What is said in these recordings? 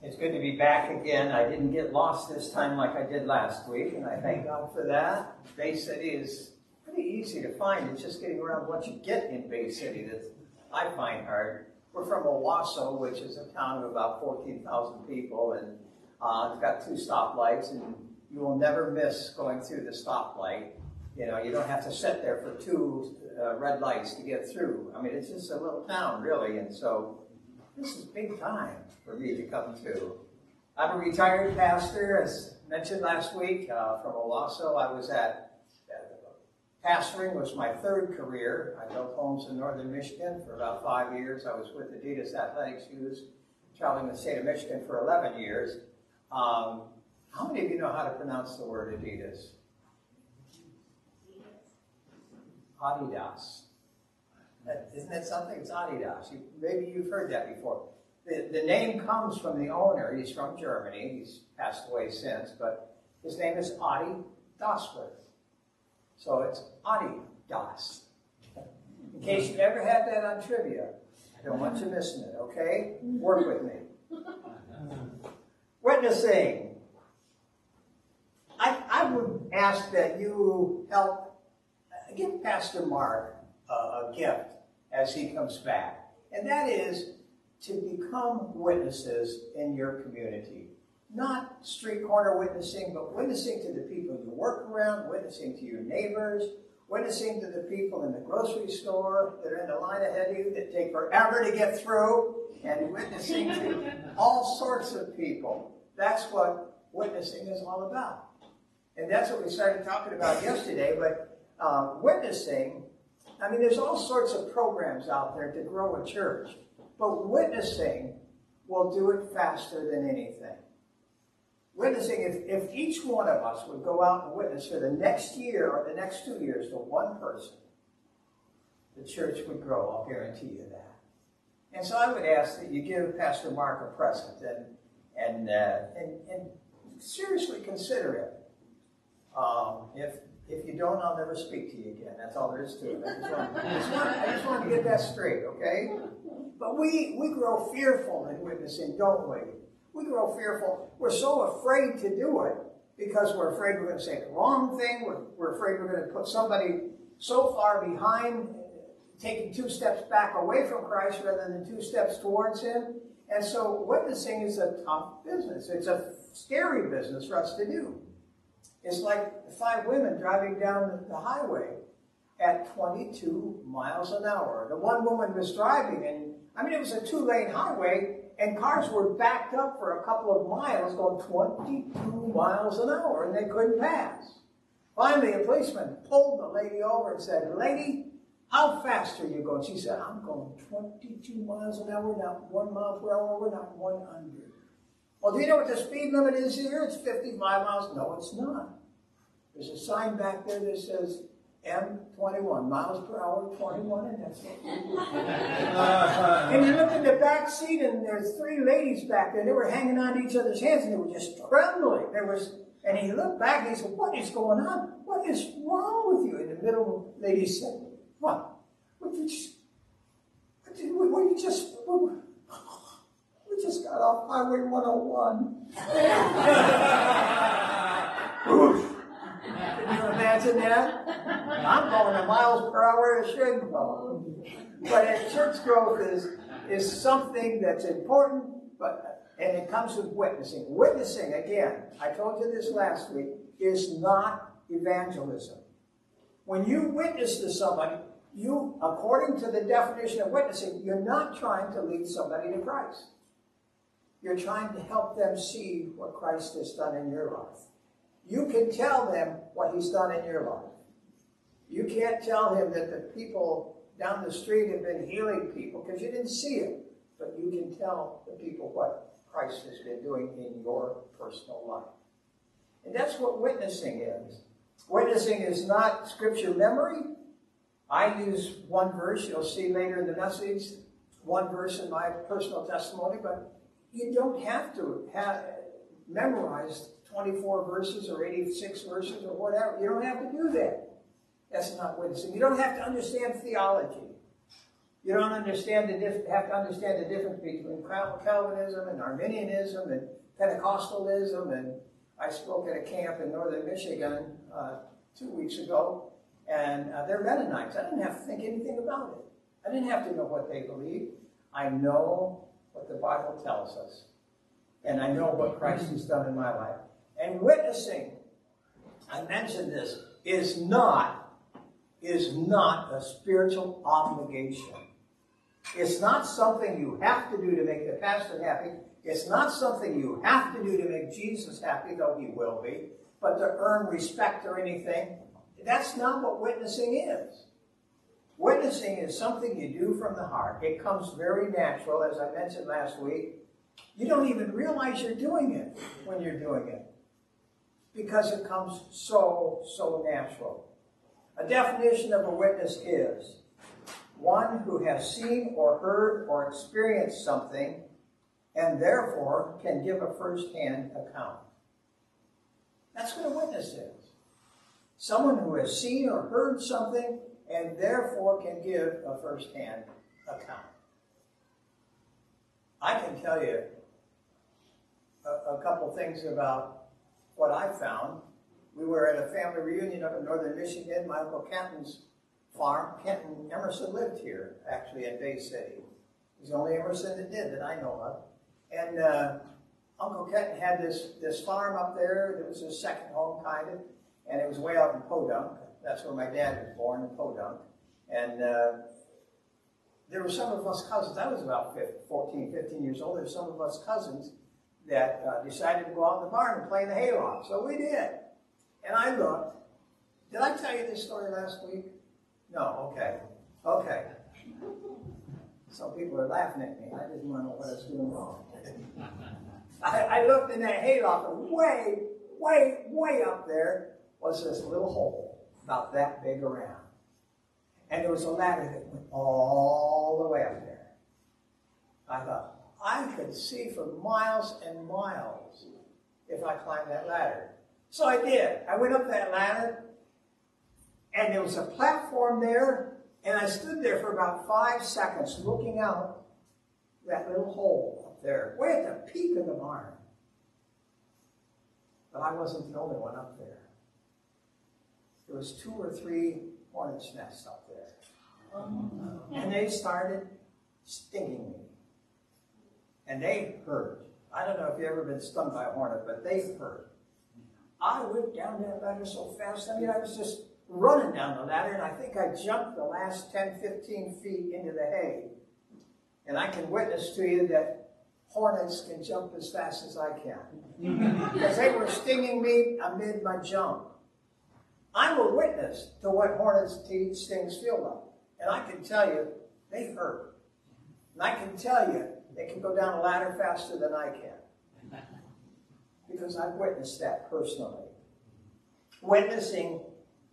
It's good to be back again. I didn't get lost this time like I did last week, and I thank God for that. Bay City is pretty easy to find. It's just getting around what you get in Bay City that I find hard. We're from Owosso, which is a town of about 14,000 people, and uh, it's got two stoplights, and you will never miss going through the stoplight. You know, you don't have to sit there for two uh, red lights to get through. I mean, it's just a little town, really, and so this is big time for me to come to. I'm a retired pastor, as mentioned last week, uh, from Owosso. I was at, uh, pastoring was my third career. I built homes in northern Michigan for about five years. I was with Adidas Athletics Shoes, traveling the state of Michigan for 11 years. Um, how many of you know how to pronounce the word Adidas? Adidas. Isn't that something? It's Adidas. Maybe you've heard that before. The, the name comes from the owner. He's from Germany. He's passed away since, but his name is Adi Dasworth. So it's Adidas. In case you ever had that on trivia, I don't want you missing it, okay? Work with me. Witnessing. I, I would ask that you help uh, give Pastor Mark a gift as he comes back. And that is to become witnesses in your community. Not street corner witnessing, but witnessing to the people you work around, witnessing to your neighbors, witnessing to the people in the grocery store that are in the line ahead of you that take forever to get through, and witnessing to all sorts of people. That's what witnessing is all about. And that's what we started talking about yesterday, but uh, witnessing I mean, there's all sorts of programs out there to grow a church, but witnessing will do it faster than anything. Witnessing, if, if each one of us would go out and witness for the next year or the next two years to one person, the church would grow, I'll guarantee you that. And so I would ask that you give Pastor Mark a present and, and, uh, and, and seriously consider it. Um, if if you don't, I'll never speak to you again. That's all there is to it. I just, want, I just, want, I just want to get that straight, okay? But we, we grow fearful in witnessing, don't we? We grow fearful. We're so afraid to do it because we're afraid we're going to say the wrong thing. We're, we're afraid we're going to put somebody so far behind, taking two steps back away from Christ rather than two steps towards Him. And so witnessing is a tough business. It's a scary business for us to do. It's like five women driving down the highway at 22 miles an hour. The one woman was driving, and I mean, it was a two lane highway, and cars were backed up for a couple of miles going 22 miles an hour, and they couldn't pass. Finally, a policeman pulled the lady over and said, Lady, how fast are you going? She said, I'm going 22 miles an hour, not one mile per hour, not 100. Well, do you know what the speed limit is here? It's 55 miles. No, it's not. There's a sign back there that says M21, miles per hour, 21, and that's it. and you look in the back seat, and there's three ladies back there. They were hanging on to each other's hands, and they were just trembling. There was, and he looked back, and he said, "What is going on? What is wrong with you?" And the middle lady said, "What? What you? What did, what you just?" What, just got off Highway 101. Can you imagine that? I'm going a miles per hour, it shouldn't go. But church growth is, is something that's important, but and it comes with witnessing. Witnessing, again, I told you this last week, is not evangelism. When you witness to somebody, you, according to the definition of witnessing, you're not trying to lead somebody to Christ. You're trying to help them see what Christ has done in your life. You can tell them what he's done in your life. You can't tell him that the people down the street have been healing people because you didn't see it. But you can tell the people what Christ has been doing in your personal life. And that's what witnessing is. Witnessing is not scripture memory. I use one verse, you'll see later in the message, one verse in my personal testimony, but you don't have to have memorized 24 verses or 86 verses or whatever. You don't have to do that. That's not witnessing. You don't have to understand theology. You don't understand the diff- have to understand the difference between Calvinism and Arminianism and Pentecostalism. And I spoke at a camp in northern Michigan uh, two weeks ago, and uh, they're Mennonites. I didn't have to think anything about it. I didn't have to know what they believe. I know what the Bible tells us, and I know what Christ has done in my life. And witnessing, I mentioned this, is not is not a spiritual obligation. It's not something you have to do to make the pastor happy. It's not something you have to do to make Jesus happy, though he will be, but to earn respect or anything. That's not what witnessing is. Witnessing is something you do from the heart. It comes very natural, as I mentioned last week. You don't even realize you're doing it when you're doing it because it comes so, so natural. A definition of a witness is one who has seen or heard or experienced something and therefore can give a first-hand account. That's what a witness is. Someone who has seen or heard something and therefore can give a first-hand account. I can tell you a, a couple things about what I found we were at a family reunion up in northern Michigan. My Uncle Kenton's farm, Kenton Emerson lived here, actually, in Bay City. He's the only Emerson that did that I know of. And uh, Uncle Kenton had this, this farm up there. that was his second home, kind of. And it was way out in Podunk. That's where my dad was born, in Podunk. And uh, there were some of us cousins. I was about 15, 14, 15 years old. There were some of us cousins that uh, decided to go out in the barn and play in the hayloft. So we did. And I looked. Did I tell you this story last week? No, okay. Okay. Some people are laughing at me. I didn't want to know what I was doing wrong. I, I looked in that hayloft, and way, way, way up there was this little hole about that big around. And there was a ladder that went all the way up there. I thought, I could see for miles and miles if I climbed that ladder. So I did. I went up that ladder, and there was a platform there, and I stood there for about five seconds looking out that little hole up there, way at the peak of the barn. But I wasn't the only one up there. There was two or three hornets' nests up there. And they started stinging me. And they hurt. I don't know if you've ever been stung by a hornet, but they hurt. I went down that ladder so fast. I mean, I was just running down the ladder, and I think I jumped the last 10, 15 feet into the hay. And I can witness to you that hornets can jump as fast as I can. because they were stinging me amid my jump. I'm a witness to what hornets' stings feel like. And I can tell you, they hurt. And I can tell you, they can go down a ladder faster than I can because I've witnessed that personally. Witnessing,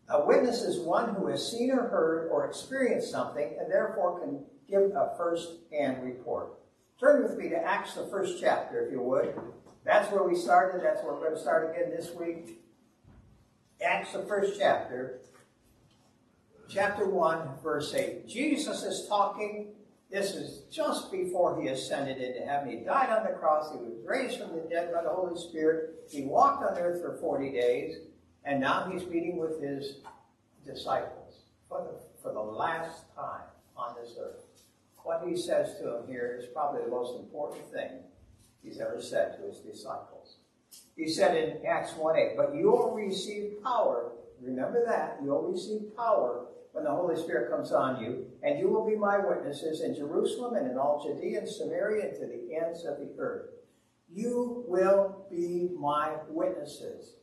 a witness is one who has seen or heard or experienced something and therefore can give a first-hand report. Turn with me to Acts, the first chapter, if you would. That's where we started. That's where we're going to start again this week. Acts, the first chapter, chapter 1, verse 8. Jesus is talking this is just before he ascended into heaven. He died on the cross. He was raised from the dead by the Holy Spirit. He walked on earth for 40 days. And now he's meeting with his disciples for the, for the last time on this earth. What he says to them here is probably the most important thing he's ever said to his disciples. He said in Acts 1 8, But you will receive power. Remember that. You'll receive power when the Holy Spirit comes on you, and you will be my witnesses in Jerusalem and in all Judea and Samaria and to the ends of the earth. You will be my witnesses.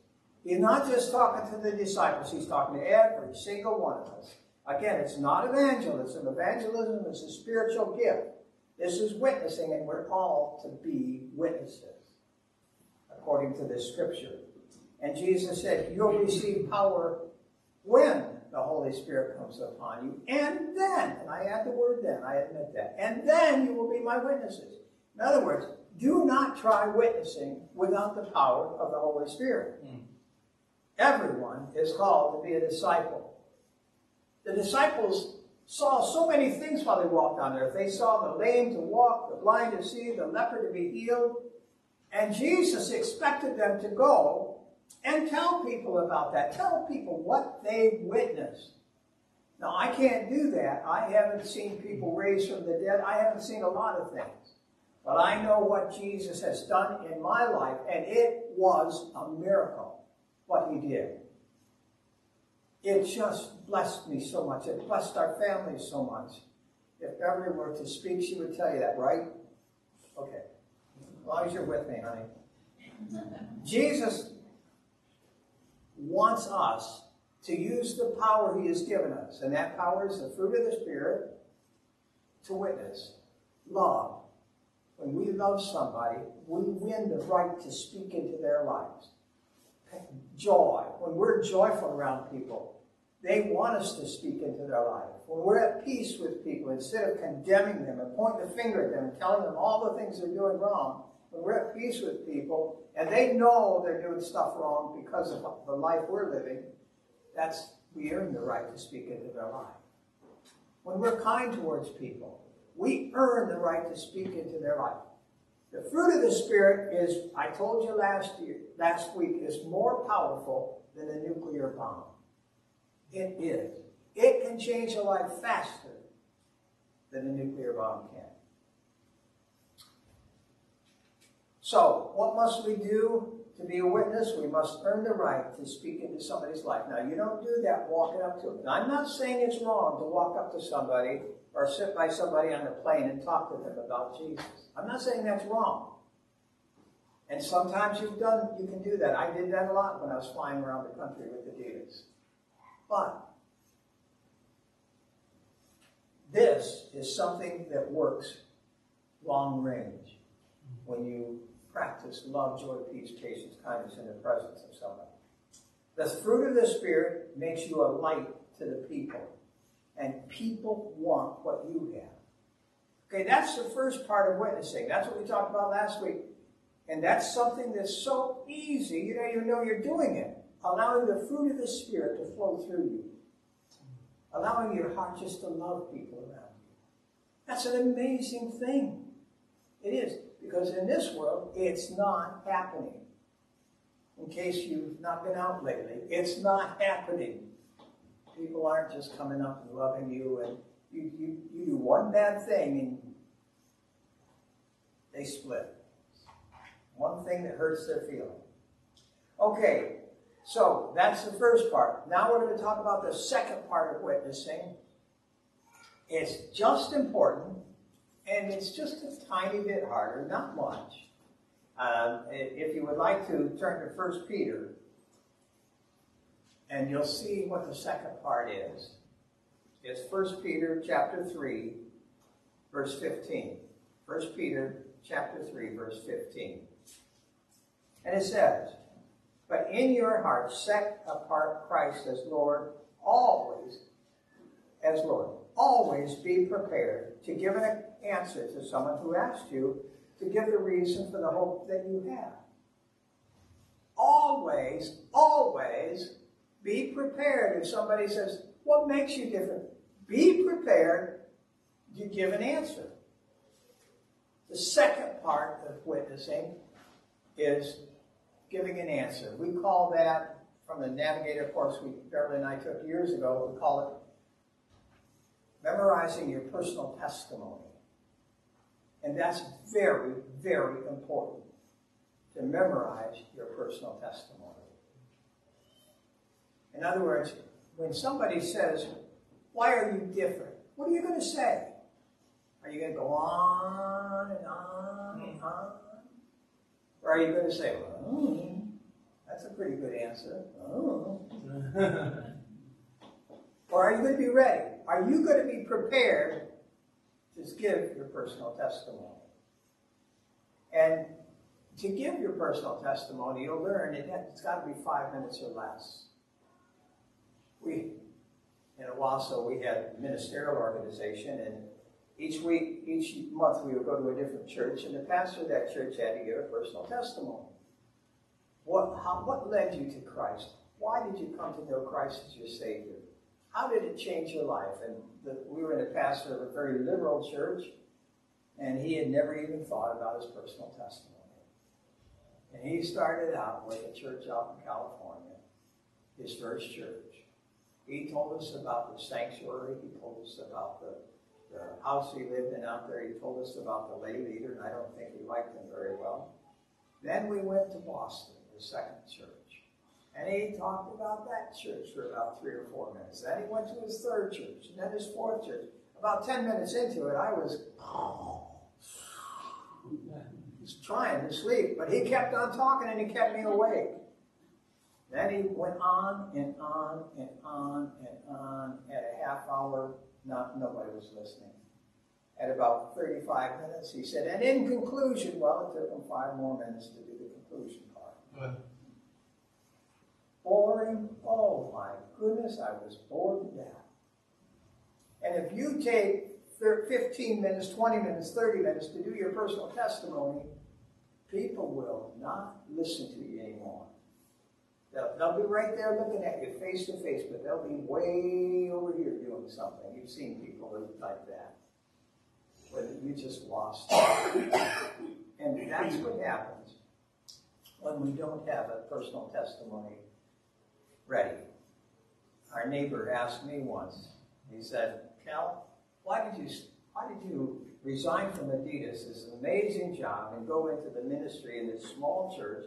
He's not just talking to the disciples, he's talking to every single one of us. Again, it's not evangelism. Evangelism is a spiritual gift. This is witnessing, and we're all to be witnesses, according to this scripture. And Jesus said, You'll receive power when the Holy Spirit comes upon you. And then, and I add the word then, I admit that, and then you will be my witnesses. In other words, do not try witnessing without the power of the Holy Spirit. Mm. Everyone is called to be a disciple. The disciples saw so many things while they walked on earth. They saw the lame to walk, the blind to see, the leper to be healed. And Jesus expected them to go and tell people about that. Tell people what they witnessed. Now, I can't do that. I haven't seen people raised from the dead. I haven't seen a lot of things. But I know what Jesus has done in my life, and it was a miracle what he did. It just blessed me so much. It blessed our family so much. If Beverly were to speak, she would tell you that, right? Okay. As long as you're with me, honey. Jesus wants us to use the power he has given us, and that power is the fruit of the Spirit to witness. Love. When we love somebody, we win the right to speak into their lives. Joy. When we're joyful around people, they want us to speak into their life. When we're at peace with people, instead of condemning them and pointing the finger at them and telling them all the things they're doing wrong, when we're at peace with people and they know they're doing stuff wrong because of the life we're living, that's we earn the right to speak into their life. When we're kind towards people, we earn the right to speak into their life. The fruit of the Spirit is, I told you last year, last week, is more powerful than a nuclear bomb. It is. It can change a life faster than a nuclear bomb can. So, what must we do to be a witness? We must earn the right to speak into somebody's life. Now, you don't do that walking up to them. I'm not saying it's wrong to walk up to somebody or sit by somebody on a plane and talk to them about Jesus. I'm not saying that's wrong. And sometimes you've done, you can do that. I did that a lot when I was flying around the country with the dealers. But this is something that works long range when you practice love, joy, peace, patience, kindness in the presence of somebody. The fruit of the Spirit makes you a light to the people, and people want what you have. Okay, that's the first part of witnessing. That's what we talked about last week. And that's something that's so easy, you don't even know you're doing it. Allowing the fruit of the Spirit to flow through you. Allowing your heart just to love people around you. That's an amazing thing. It is. Because in this world, it's not happening. In case you've not been out lately, it's not happening. People aren't just coming up and loving you, and you, you, you do one bad thing and they split. One thing that hurts their feeling. Okay, so that's the first part. Now we're going to talk about the second part of witnessing. It's just important and it's just a tiny bit harder, not much. Um, if you would like to turn to 1 Peter, and you'll see what the second part is. It's 1 Peter chapter 3, verse 15. 1 Peter chapter 3, verse 15. And it says, But in your heart set apart Christ as Lord, always as Lord. Always be prepared to give an answer to someone who asked you to give the reason for the hope that you have. Always, always be prepared. If somebody says, What makes you different? Be prepared to give an answer. The second part of witnessing is giving an answer. We call that, from the Navigator course we, Beverly and I took years ago, we call it memorizing your personal testimony. And that's very, very important to memorize your personal testimony. In other words, when somebody says, Why are you different? What are you going to say? Are you going to go on and on and hmm. on? Or are you going to say, well, that's a pretty good answer. Oh. or are you going to be ready? Are you going to be prepared just give your personal testimony. And to give your personal testimony, you'll learn it, it's got to be five minutes or less. We, in Owosso, we had a ministerial organization, and each week, each month, we would go to a different church, and the pastor of that church had to give a personal testimony. What, how, what led you to Christ? Why did you come to know Christ as your Savior? How did it change your life? And the, we were in a pastor of a very liberal church, and he had never even thought about his personal testimony. And he started out with a church out in California, his first church. He told us about the sanctuary. He told us about the, the house he lived in out there. He told us about the lay leader, and I don't think he liked him very well. Then we went to Boston, the second church. And he talked about that church for about three or four minutes. Then he went to his third church, and then his fourth church. About 10 minutes into it, I was, was trying to sleep, but he kept on talking and he kept me awake. Then he went on and on and on and on at a half hour. Not, nobody was listening. At about 35 minutes, he said, and in conclusion, well, it took him five more minutes to do the conclusion part. Boring? Oh my goodness, I was bored to death. And if you take 15 minutes, 20 minutes, 30 minutes to do your personal testimony, people will not listen to you anymore. They'll, they'll be right there looking at you face to face, but they'll be way over here doing something. You've seen people like that. Where you just lost. and that's what happens when we don't have a personal testimony ready. Our neighbor asked me once, he said, Cal, why did you why did you resign from Adidas, this amazing job, and go into the ministry in this small church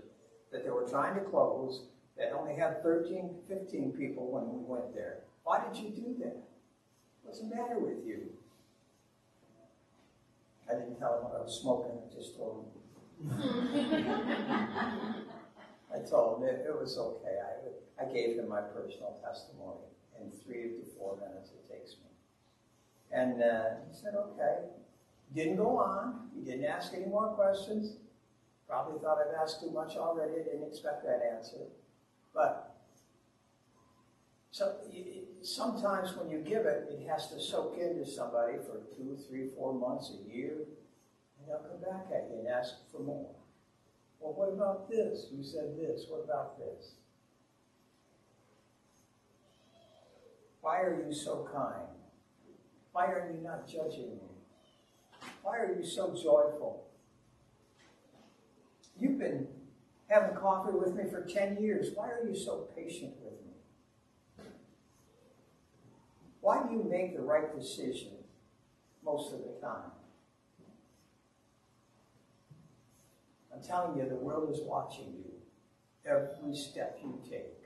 that they were trying to close, that only had 13, 15 people when we went there? Why did you do that? What's the matter with you? I didn't tell him I was smoking, I just told him. I told him it, it was okay. I, I gave him my personal testimony in three to four minutes it takes me. And uh, he said, okay. Didn't go on. He didn't ask any more questions. Probably thought I'd asked too much already. I didn't expect that answer. But so sometimes when you give it, it has to soak into somebody for two, three, four months, a year, and they'll come back at you and ask for more. Well, what about this? You said this. What about this? Why are you so kind? Why are you not judging me? Why are you so joyful? You've been having coffee with me for 10 years. Why are you so patient with me? Why do you make the right decision most of the time? I'm telling you, the world is watching you every step you take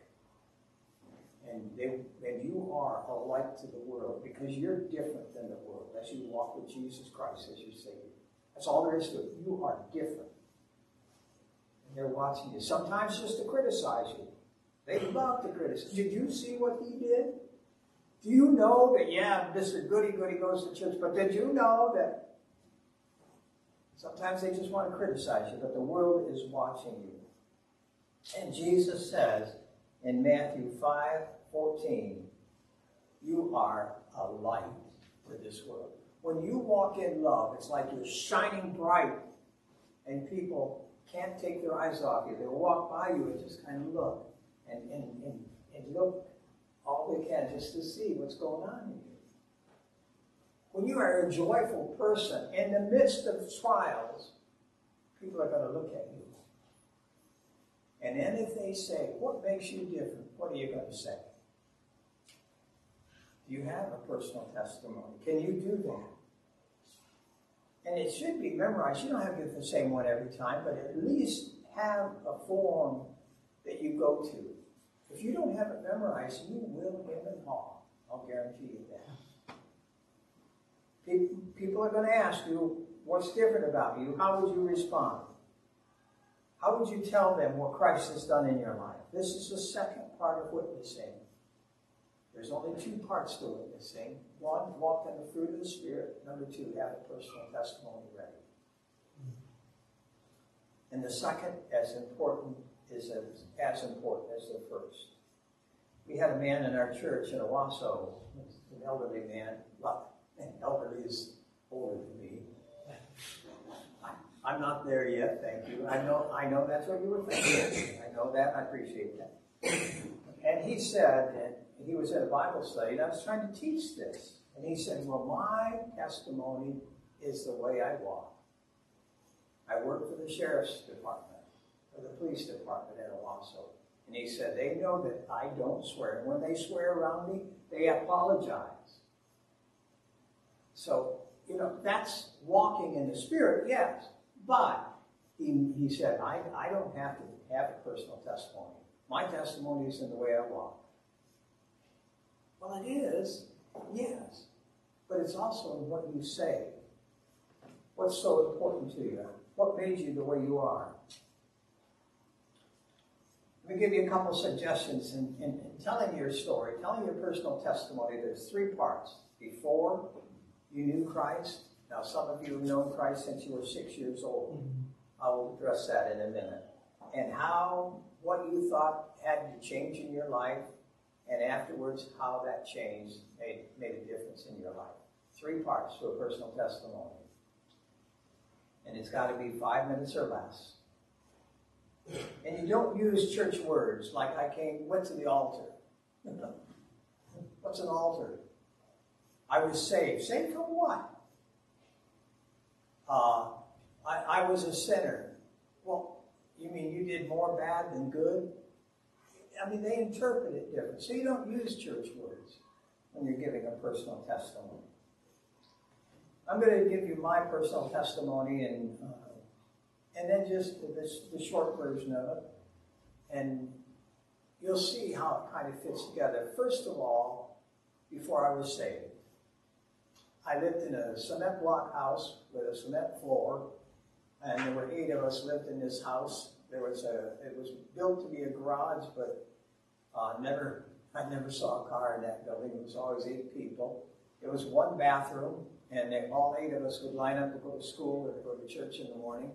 and they and you are a light to the world because you're different than the world as you walk with Jesus Christ as your Savior. That's all there is to it. You are different. And they're watching you. Sometimes just to criticize you. They love to criticize. Did you see what he did? Do you know that, yeah, Mr. Goody Goody goes to church, but did you know that sometimes they just want to criticize you, but the world is watching you. And Jesus says in Matthew 5 14, you are a light to this world. When you walk in love, it's like you're shining bright, and people can't take their eyes off you. They'll walk by you and just kind of look and, and, and, and look all they can just to see what's going on in you. When you are a joyful person in the midst of trials, people are going to look at you. And then if they say, What makes you different? What are you going to say? Do you have a personal testimony? Can you do that? And it should be memorized. You don't have to give the same one every time, but at least have a form that you go to. If you don't have it memorized, you will get it wrong. I'll guarantee you that. People are going to ask you, what's different about you? How would you respond? How would you tell them what Christ has done in your life? This is the second part of witnessing. There's only two parts to witnessing. One, walk in the fruit of the Spirit. Number two, have a personal testimony ready. And the second, as important, is as, as important as the first. We had a man in our church in Owosso, an elderly man. Well, elderly is older than me. I'm not there yet, thank you. I know, I know that's what you were thinking. I know that. I appreciate that. and he said, and he was at a Bible study, and I was trying to teach this. And he said, Well, my testimony is the way I walk. I work for the sheriff's department, or the police department in Owosso. And he said, They know that I don't swear. And when they swear around me, they apologize. So, you know, that's walking in the Spirit, yes. But he, he said, I, I don't have to have a personal testimony. My testimony is in the way I walk. Well, it is, yes. But it's also in what you say. What's so important to you? What made you the way you are? Let me give you a couple suggestions in, in, in telling your story, telling your personal testimony. There's three parts. Before you knew Christ, now some of you have known Christ since you were six years old. Mm-hmm. I will address that in a minute. And how, what you thought had to change in your life, and afterwards, how that change made, made a difference in your life. Three parts to a personal testimony. And it's got to be five minutes or less. And you don't use church words like I came, went to the altar. What's an altar? I was saved. Saved from what? Uh, I, I was a sinner. Well, you mean you did more bad than good? I mean, they interpret it different. So you don't use church words when you're giving a personal testimony. I'm going to give you my personal testimony and uh, and then just this the short version of it, and you'll see how it kind of fits together. First of all, before I was saved, I lived in a cement block house with a cement floor, and there were eight of us lived in this house. There was a it was built to be a garage, but uh, never I never saw a car in that building. It was always eight people. It was one bathroom, and they, all eight of us would line up to go to school or go to church in the morning.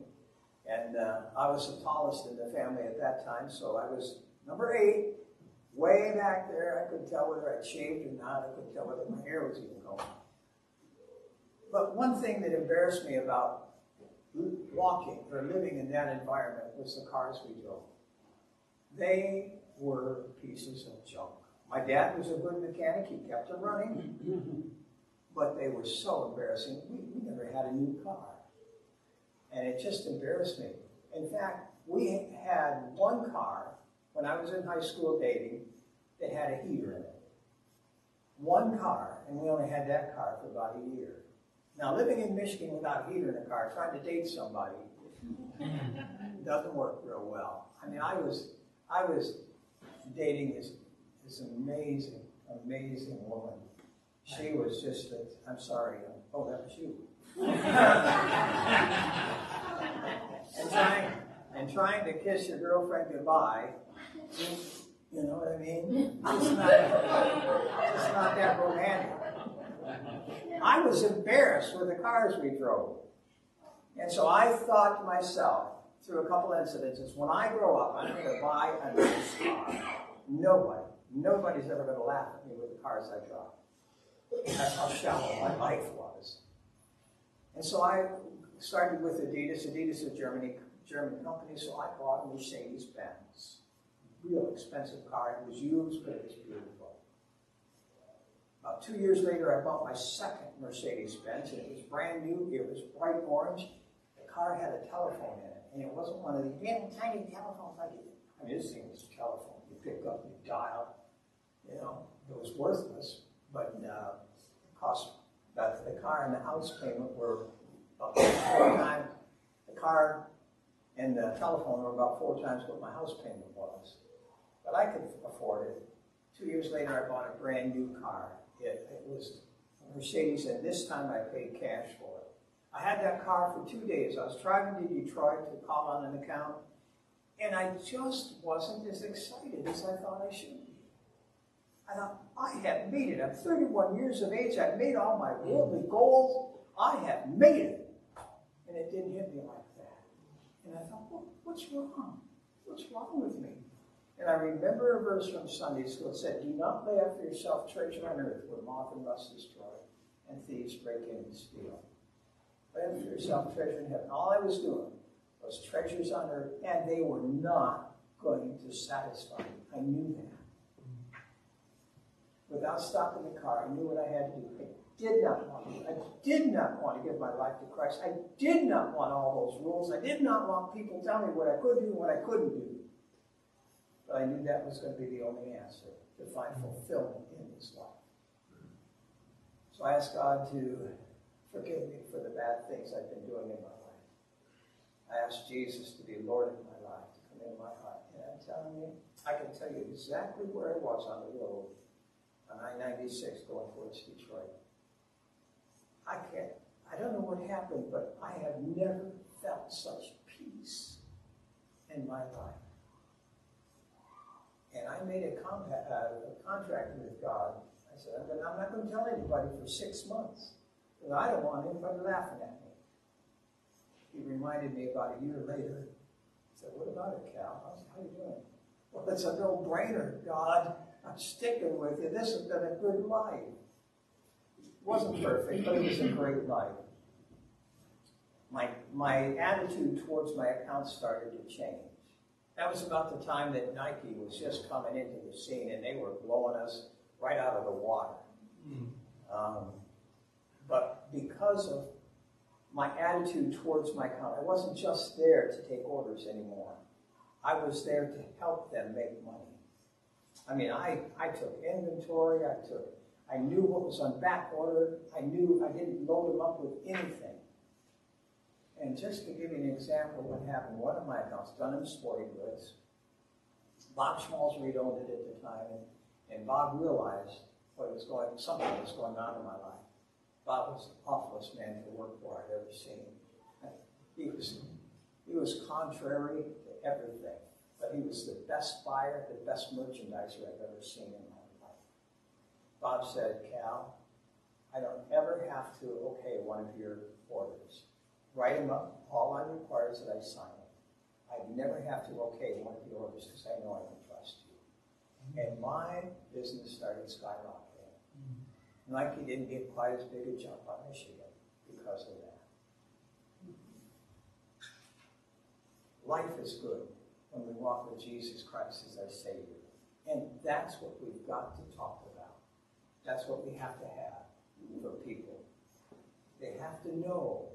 And uh, I was the tallest in the family at that time, so I was number eight, way back there. I couldn't tell whether I'd shaved or not. I couldn't tell whether my hair was even going. But one thing that embarrassed me about walking or living in that environment was the cars we drove. They were pieces of junk. My dad was a good mechanic, he kept them running, but they were so embarrassing. We, we never had a new car. And it just embarrassed me. In fact, we had one car when I was in high school dating that had a heater in it. One car, and we only had that car for about a year. Now, living in Michigan without a heater in a car, trying to date somebody, doesn't work real well. I mean, I was, I was dating this, this amazing, amazing woman. She was just, a, I'm sorry, oh, that was you. and trying, and trying to kiss your girlfriend goodbye, you know what I mean? It's not, it's not that romantic. I was embarrassed with the cars we drove. And so I thought to myself, through a couple incidences, when I grow up, I'm going to buy a nice car. Nobody, nobody's ever going to laugh at me with the cars I drive. That's how shallow my life was. And so I started with Adidas. Adidas is a Germany, German company, so I bought a Mercedes Benz. Real expensive car. It was used, but it was beautiful. About two years later, I bought my second Mercedes Benz, and it was brand new. It was bright orange. The car had a telephone in it, and it wasn't one of these little tiny telephones like it. I mean, this thing was a telephone. You pick up, you dial. You know, it was worthless, but uh, cost the car and the house payment were about four times, the car and the telephone were about four times what my house payment was. But I could afford it. Two years later, I bought a brand new car. It, it was Mercedes, and this time I paid cash for it. I had that car for two days. I was driving to Detroit to call on an account, and I just wasn't as excited as I thought I should be. I thought, I have made it. I'm 31 years of age. I've made all my worldly goals. I have made it. And it didn't hit me like that. And I thought, well, what's wrong? What's wrong with me? And I remember a verse from Sunday school that said, Do not lay up for yourself treasure on earth where moth and rust destroy and thieves break in and steal. Lay up for yourself treasure in heaven. All I was doing was treasures on earth, and they were not going to satisfy me. I knew that. without stopping the car. I knew what I had to do. I did not want to. I did not want to give my life to Christ. I did not want all those rules. I did not want people telling me what I could do and what I couldn't do. But I knew that was going to be the only answer to find mm-hmm. fulfillment in this life. So I asked God to forgive me for the bad things I've been doing in my life. I asked Jesus to be Lord of my life, to come in my heart. And I'm telling you, I can tell you exactly where I was on the road on I-96 going towards Detroit. I can't, I don't know what happened, but I have never felt such peace in my life. And I made a, compact, uh, a contract with God. I said, I'm not going to tell anybody for six months because I don't want anybody laughing at me. He reminded me about a year later. He said, What about it, Cal? How are you doing? Well, it's a no brainer, God. I'm sticking with you. This has been a good life. It wasn't perfect, but it was a great life. My, my attitude towards my account started to change. That was about the time that Nike was just coming into the scene and they were blowing us right out of the water. Mm. Um, but because of my attitude towards my company, I wasn't just there to take orders anymore. I was there to help them make money. I mean, I, I took inventory, I took, I knew what was on back order, I knew I didn't load them up with anything. And just to give you an example of what happened, one of my accounts, Dunham Sporting Goods, Bob Schmalzried owned it at the time, and, and Bob realized what was going, something was going on in my life. Bob was the awfulest man to work for I'd ever seen. He was, he was contrary to everything, but he was the best buyer, the best merchandiser I've ever seen in my life. Bob said, Cal, I don't ever have to okay one of your orders write them up. All I require is that I sign it. I never have to okay one of the orders because I know I can trust you. Mm-hmm. And my business started skyrocketing. Mm-hmm. Nike didn't get quite as big a jump on Michigan because of that. Life is good when we walk with Jesus Christ as our Savior. And that's what we've got to talk about. That's what we have to have for people. They have to know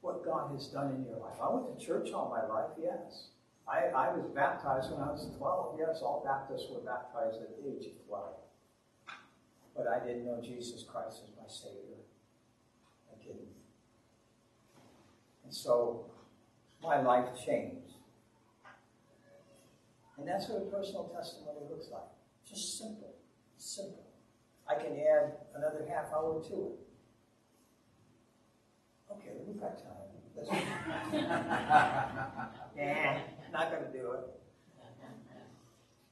what God has done in your life. I went to church all my life, yes. I, I was baptized when I was 12. Yes, all Baptists were baptized at the age of 12. But I didn't know Jesus Christ as my Savior. I didn't. And so my life changed. And that's what a personal testimony looks like. Just simple. Simple. I can add another half hour to it. Okay, we've got time. nah, not going to do it.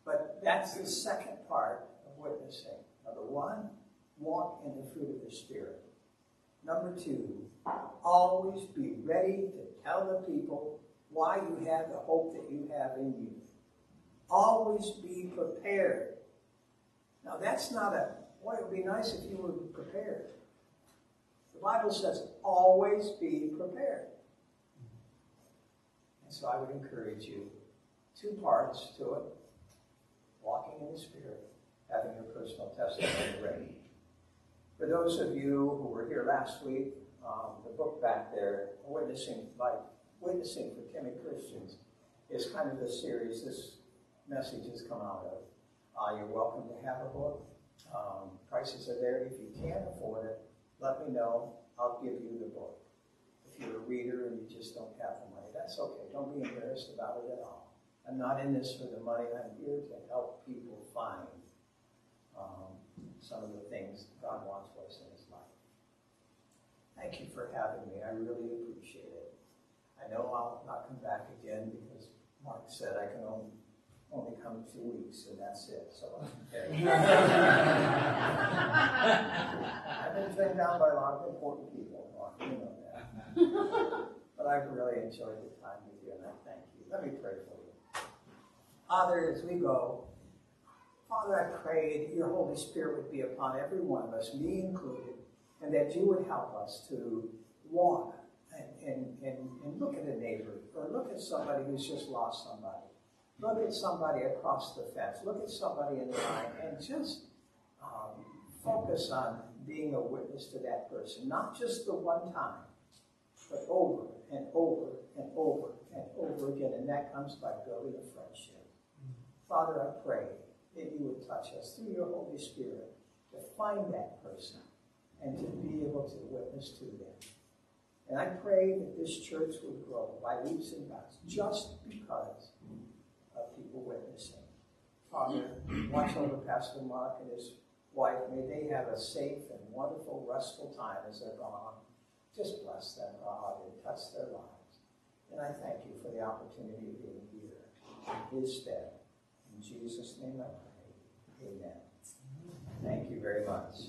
But that's the second part of witnessing. Number one, walk in the fruit of the Spirit. Number two, always be ready to tell the people why you have the hope that you have in you. Always be prepared. Now, that's not a, boy, it would be nice if you were prepared. The Bible says, always be prepared. And so I would encourage you, two parts to it walking in the Spirit, having your personal testimony ready. For those of you who were here last week, um, the book back there, Witnessing by Witnessing for Timid Christians, is kind of the series this message has come out of. Uh, you're welcome to have a book. Um, prices are there. If you can't afford it, let me know. I'll give you the book. If you're a reader and you just don't have the money, that's okay. Don't be embarrassed about it at all. I'm not in this for the money. I'm here to help people find um, some of the things God wants for us in His life. Thank you for having me. I really appreciate it. I know I'll not come back again because Mark said I can only only come two weeks and that's it. So okay. I've been turned down by a lot of important people. You know that. but I've really enjoyed the time with you and I thank you. Let me pray for you. Father, as we go, Father, I pray that your Holy Spirit would be upon every one of us, me included, and that you would help us to walk and, and, and, and look at a neighbor or look at somebody who's just lost somebody Look at somebody across the fence. Look at somebody in the line and just um, focus on being a witness to that person, not just the one time, but over and over and over and over again. And that comes by building a friendship. Father, I pray that you would touch us through your Holy Spirit to find that person and to be able to witness to them. And I pray that this church would grow by leaps and bounds just because witnessing. Father, watch over Pastor Mark and his wife. May they have a safe and wonderful, restful time as they're gone. Just bless them, God, and touch their lives. And I thank you for the opportunity of being here in his stead. In Jesus' name I pray. Amen. Thank you very much.